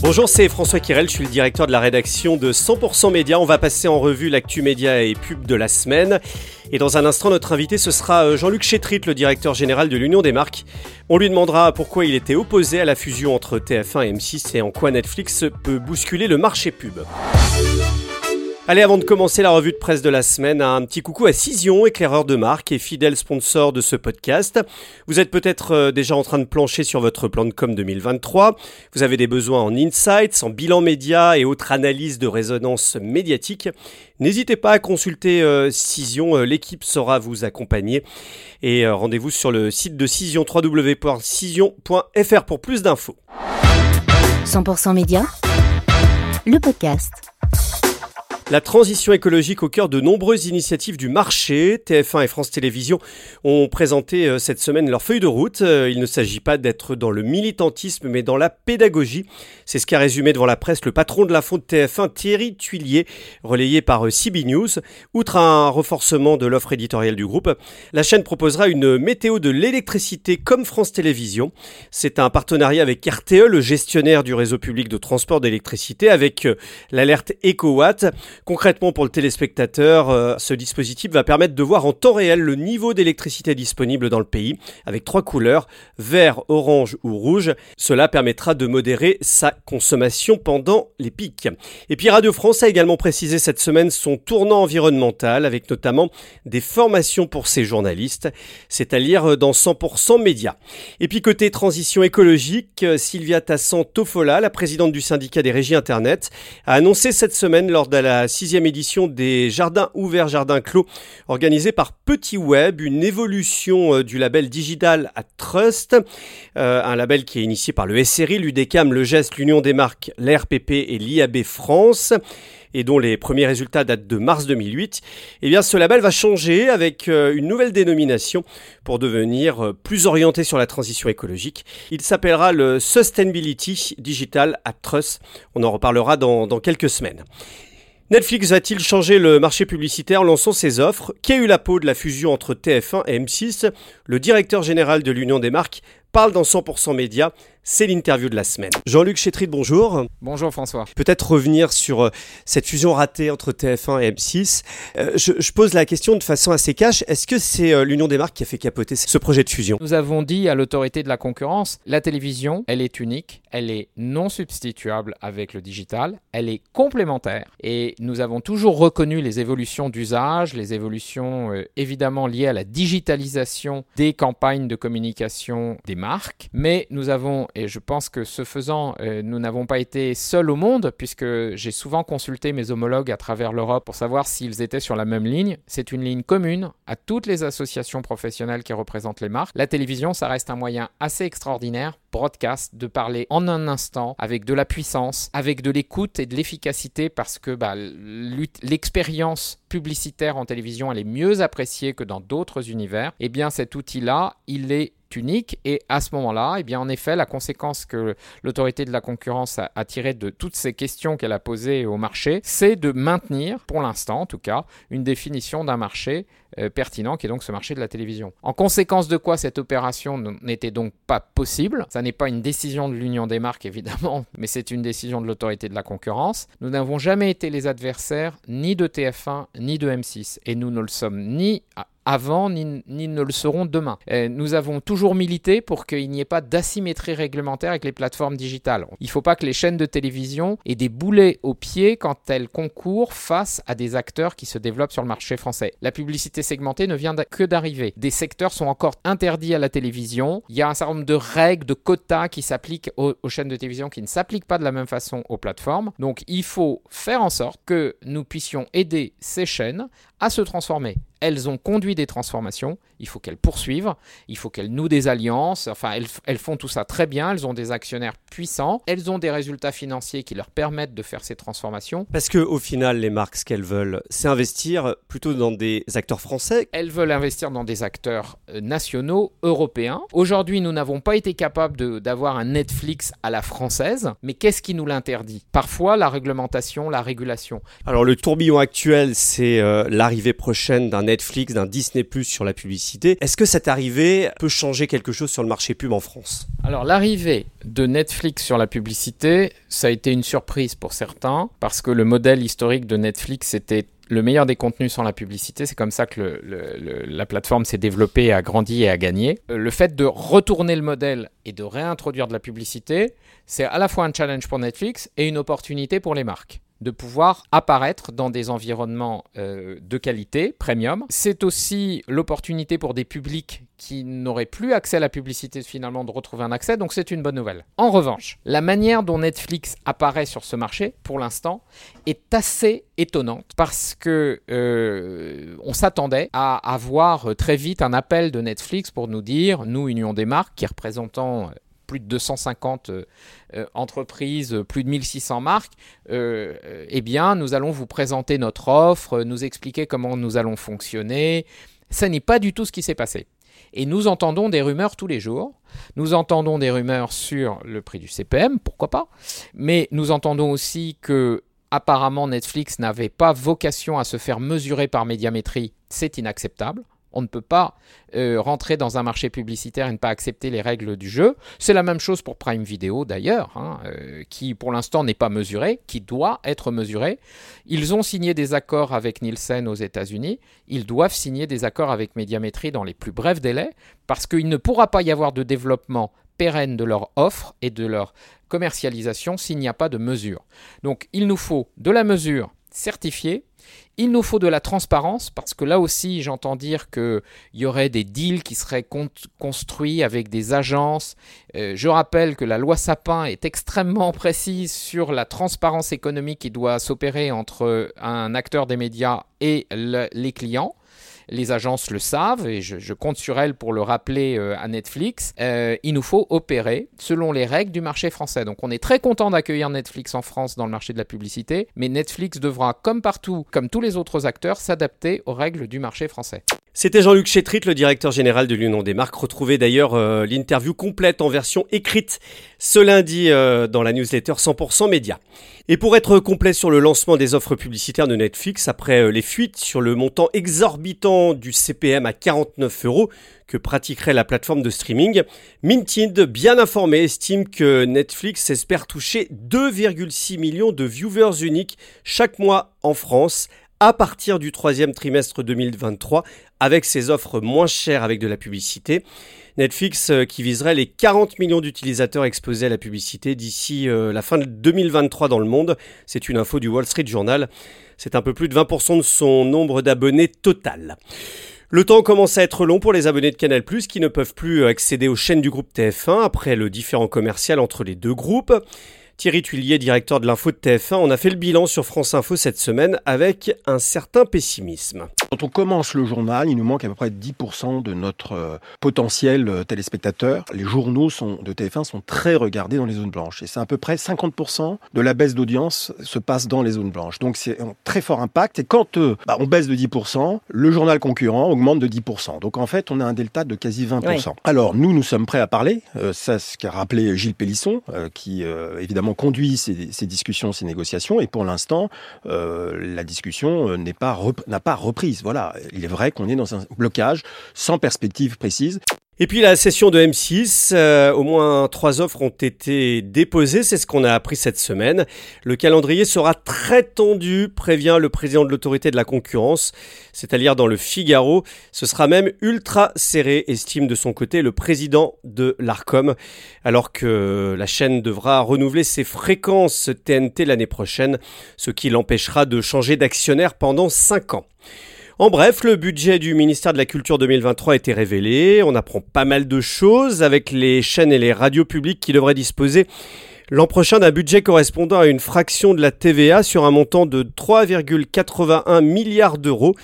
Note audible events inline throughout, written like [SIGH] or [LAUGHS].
Bonjour, c'est François Kirel, je suis le directeur de la rédaction de 100% Média. On va passer en revue l'actu média et pub de la semaine. Et dans un instant, notre invité, ce sera euh, Jean-Luc Chétrit, le directeur général de l'Union des marques. On lui demandera pourquoi il était opposé à la fusion entre TF1 et M6 et en quoi Netflix peut bousculer le marché pub. Allez, avant de commencer la revue de presse de la semaine, un petit coucou à Cision, éclaireur de marque et fidèle sponsor de ce podcast. Vous êtes peut-être euh, déjà en train de plancher sur votre plan de com 2023. Vous avez des besoins en insights, en bilan média et autres analyses de résonance médiatique. N'hésitez pas à consulter euh, Cision, euh, l'équipe saura vous accompagner. Et rendez-vous sur le site de Cision, www.cision.fr pour plus d'infos. 100% média, le podcast. La transition écologique au cœur de nombreuses initiatives du marché. TF1 et France Télévisions ont présenté euh, cette semaine leur feuille de route. Euh, il ne s'agit pas d'être dans le militantisme, mais dans la pédagogie. C'est ce qu'a résumé devant la presse le patron de la de TF1, Thierry Tuilier, relayé par euh, CB News. Outre un renforcement de l'offre éditoriale du groupe, la chaîne proposera une météo de l'électricité comme France Télévisions. C'est un partenariat avec RTE, le gestionnaire du réseau public de transport d'électricité, avec l'alerte EcoWatt. Concrètement, pour le téléspectateur, euh, ce dispositif va permettre de voir en temps réel le niveau d'électricité disponible dans le pays, avec trois couleurs, vert, orange ou rouge. Cela permettra de modérer sa consommation pendant les pics. Et puis Radio France a également précisé cette semaine son tournant environnemental, avec notamment des formations pour ses journalistes, c'est-à-dire dans 100% médias. Et puis côté transition écologique, Sylvia Tassan-Tofola, la présidente du syndicat des régies Internet, a annoncé cette semaine lors de la sixième édition des Jardins ouverts, Jardins clos, organisée par Petit Web, une évolution euh, du label digital à Trust, euh, un label qui est initié par le SRI, l'UDECAM, le GEST, l'Union des marques, l'RPP et l'IAB France et dont les premiers résultats datent de mars 2008, eh bien ce label va changer avec euh, une nouvelle dénomination pour devenir plus orienté sur la transition écologique. Il s'appellera le Sustainability Digital at Trust. On en reparlera dans quelques semaines. Netflix va-t-il changer le marché publicitaire en lançant ses offres? Qui a eu la peau de la fusion entre TF1 et M6 Le directeur général de l'Union des marques parle dans 100% Média c'est l'interview de la semaine. Jean-Luc Chétrit, bonjour. Bonjour François. Peut-être revenir sur euh, cette fusion ratée entre TF1 et M6. Euh, je, pose la question de façon assez cash. Est-ce que c'est euh, l'Union des marques qui a fait capoter ce projet de fusion? Nous avons dit à l'autorité de la concurrence, la télévision, elle est unique, elle est non substituable avec le digital, elle est complémentaire. Et nous avons toujours reconnu les évolutions d'usage, les évolutions évidemment liées à la digitalisation des campagnes de communication des marques, mais nous avons et je pense que ce faisant, euh, nous n'avons pas été seuls au monde, puisque j'ai souvent consulté mes homologues à travers l'Europe pour savoir s'ils étaient sur la même ligne. C'est une ligne commune à toutes les associations professionnelles qui représentent les marques. La télévision, ça reste un moyen assez extraordinaire, broadcast, de parler en un instant, avec de la puissance, avec de l'écoute et de l'efficacité, parce que bah, l'expérience publicitaire en télévision, elle est mieux appréciée que dans d'autres univers. Eh bien, cet outil-là, il est unique. Et à ce moment-là, eh bien, en effet, la conséquence que l'autorité de la concurrence a, tirée de toutes ces questions qu'elle a posées au marché, c'est de maintenir, pour l'instant en tout cas, une définition d'un marché euh, pertinent, qui est donc ce marché de la télévision. En conséquence de quoi cette opération n'était donc pas possible. Ça n'est pas une décision de l'Union des marques, [LAUGHS] évidemment, mais c'est une décision de l'autorité de la concurrence. Nous n'avons jamais été les adversaires ni de TF1 ni de M6, et nous ne le sommes ni avant ni, ne le seront demain. Nous avons toujours milité pour qu'il n'y ait pas d'asymétrie réglementaire avec les plateformes digitales. Il ne faut pas que les chaînes de télévision aient des boulets aux pieds quand elles concourent face à des acteurs qui se développent sur le marché français. La publicité segmentée ne vient que d'arriver. Des secteurs sont encore interdits à la télévision. Il y a un certain nombre de règles, de quotas qui s'appliquent aux chaînes de télévision qui ne s'appliquent pas de la même façon aux plateformes. Donc il faut faire en sorte que nous puissions aider ces chaînes à se transformer. Elles ont conduit des transformations, il faut qu'elles poursuivent, il faut qu'elles nouent des alliances, enfin elles, font tout ça très bien, elles ont des actionnaires puissants, elles ont des résultats financiers qui leur permettent de faire ces transformations. Parce que au final, les marques, ce qu'elles veulent, c'est investir plutôt dans des acteurs français. Elles veulent investir dans des acteurs euh, nationaux, européens. Aujourd'hui, nous n'avons pas été capables d'avoir un Netflix à la française, mais qu'est-ce qui nous l'interdit? Parfois, la réglementation, la régulation. Alors le tourbillon actuel, c'est euh, l'arrivée prochaine d'un Netflix, d'un Disney Plus sur la publicité. Est-ce que cette arrivée peut changer quelque chose sur le marché pub en France? Alors l'arrivée de Netflix sur la publicité, ça a été une surprise pour certains, parce que le modèle historique de Netflix était le meilleur des contenus sans la publicité. C'est comme ça que la plateforme s'est développée, a grandi et a gagné. Euh, le fait de retourner le modèle et de réintroduire de la publicité, c'est à la fois un challenge pour Netflix et une opportunité pour les marques de pouvoir apparaître dans des environnements euh, de qualité, premium. C'est aussi l'opportunité pour des publics qui n'auraient plus accès à la publicité finalement de retrouver un accès, donc c'est une bonne nouvelle. En revanche, la manière dont Netflix apparaît sur ce marché, pour l'instant, est assez étonnante parce que euh, on s'attendait à avoir très vite un appel de Netflix pour nous dire, nous Union des marques, qui représentons plus de 250 euh, euh, entreprises, plus de 1600 marques, euh, eh bien, nous allons vous présenter notre offre, nous expliquer comment nous allons fonctionner. Ça n'est pas du tout ce qui s'est passé. Et nous entendons des rumeurs tous les jours. Nous entendons des rumeurs sur le prix du CPM, pourquoi pas. Mais nous entendons aussi que apparemment Netflix n'avait pas vocation à se faire mesurer par médiamétrie. C'est inacceptable. On ne peut pas euh, rentrer dans un marché publicitaire et ne pas accepter les règles du jeu. C'est la même chose pour Prime Video d'ailleurs, hein, euh, qui pour l'instant n'est pas mesuré, qui doit être mesuré. Ils ont signé des accords avec Nielsen aux États-Unis. Ils doivent signer des accords avec Médiamétrie dans les plus brefs délais, parce qu'il ne pourra pas y avoir de développement pérenne de leur offre et de leur commercialisation s'il n'y a pas de mesure. Donc il nous faut de la mesure certifiée il nous faut de la transparence parce que là aussi j'entends dire qu'il y aurait des deals qui seraient construits avec des agences. Euh, je rappelle que la loi Sapin est extrêmement [LAUGHS] précise sur la transparence économique qui doit s'opérer entre un acteur des médias et les clients les agences le savent et je, compte sur elles pour le rappeler euh, à Netflix, euh, il nous faut opérer selon les règles du marché français. Donc on est très content d'accueillir Netflix en France dans le marché de la publicité, mais Netflix devra, comme partout, comme tous les autres acteurs, s'adapter aux règles du marché français. C'était Jean-Luc Chétrit, le directeur général de l'Union des marques. Retrouvez d'ailleurs euh, l'interview complète en version écrite ce lundi dans la newsletter 100% Média. Et pour être complet sur le lancement des offres publicitaires de Netflix, après euh, les fuites sur le montant exorbitant du CPM à 49 euros que pratiquerait la plateforme de streaming, Mintid, bien informé, estime que Netflix espère toucher 2,6 millions de viewers uniques chaque mois en France à partir du troisième trimestre 2023 avec ses offres moins chères avec de la publicité. Netflix euh, qui viserait les 40 millions d'utilisateurs exposés à la publicité d'ici euh, la fin de 2023 dans le monde. C'est une info du Wall Street Journal. C'est un peu plus de 20% de son nombre d'abonnés total. Le temps commence à être long pour les abonnés de Canal+, qui ne peuvent plus accéder aux chaînes du groupe TF1 après le différent commercial entre les deux groupes. Thierry Tuillier, directeur de l'info de TF1, on a fait le bilan sur France Info cette semaine avec un certain pessimisme. Quand on commence le journal, il nous manque à peu près 10% de notre euh, potentiel euh, téléspectateur. Les journaux sont, de TF1 sont très regardés dans les zones blanches. Et c'est à peu près 50% de la baisse d'audience se passe dans les zones blanches. Donc c'est un très fort impact. Et quand euh, bah, on baisse de 10%, le journal concurrent augmente de 10%. Donc en fait, on a un delta de quasi 20%. Alors nous, nous sommes prêts à parler. c'est ce qu'a rappelé Gilles Pélisson, qui évidemment conduit ces, discussions, ces négociations. Et pour l'instant, la discussion n'est pas n'a pas reprise. Voilà, il est vrai qu'on est dans un blocage sans perspective précise. Et puis la session de M6, euh, au moins trois offres ont été déposées, c'est ce qu'on a appris cette semaine. Le calendrier sera très tendu, prévient le président de l'autorité de la concurrence, c'est à dire dans le Figaro. Ce sera même ultra serré, estime de son côté le président de l'ARCOM, alors que la chaîne devra renouveler ses fréquences TNT l'année prochaine, ce qui l'empêchera de changer d'actionnaire pendant cinq ans. En bref, le budget du ministère de la Culture 2023 a été révélé. On apprend pas mal de choses avec les chaînes et les radios publiques qui devraient disposer l'an prochain d'un budget correspondant à une fraction de la TVA sur un montant de 3,81 milliards d'euros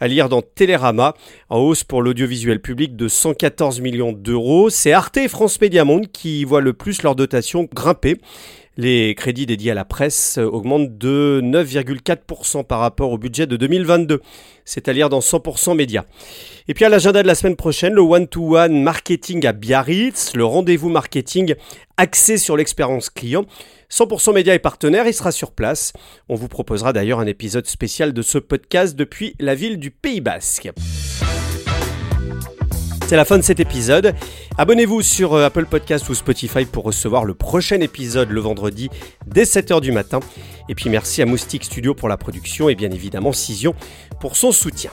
à lire dans Télérama, en hausse pour l'audiovisuel public de 114 millions d'euros. C'est Arte et France Média Monde qui voient le plus leur dotation grimper. Les crédits dédiés à la presse augmentent de 9,4% par rapport au budget de 2022, c'est à dire dans 100% médias. Et puis à l'agenda de la semaine prochaine, le one-to-one marketing à Biarritz, le rendez-vous marketing axé sur l'expérience client. 100% médias et partenaires, il sera sur place. On vous proposera d'ailleurs un épisode spécial de ce podcast depuis la ville du Pays Basque. C'est la fin de cet épisode. Abonnez-vous sur euh, Apple Podcast ou Spotify pour recevoir le prochain épisode le vendredi dès 7h du matin. Et puis merci à Moustique Studio pour la production et bien évidemment Cision pour son soutien.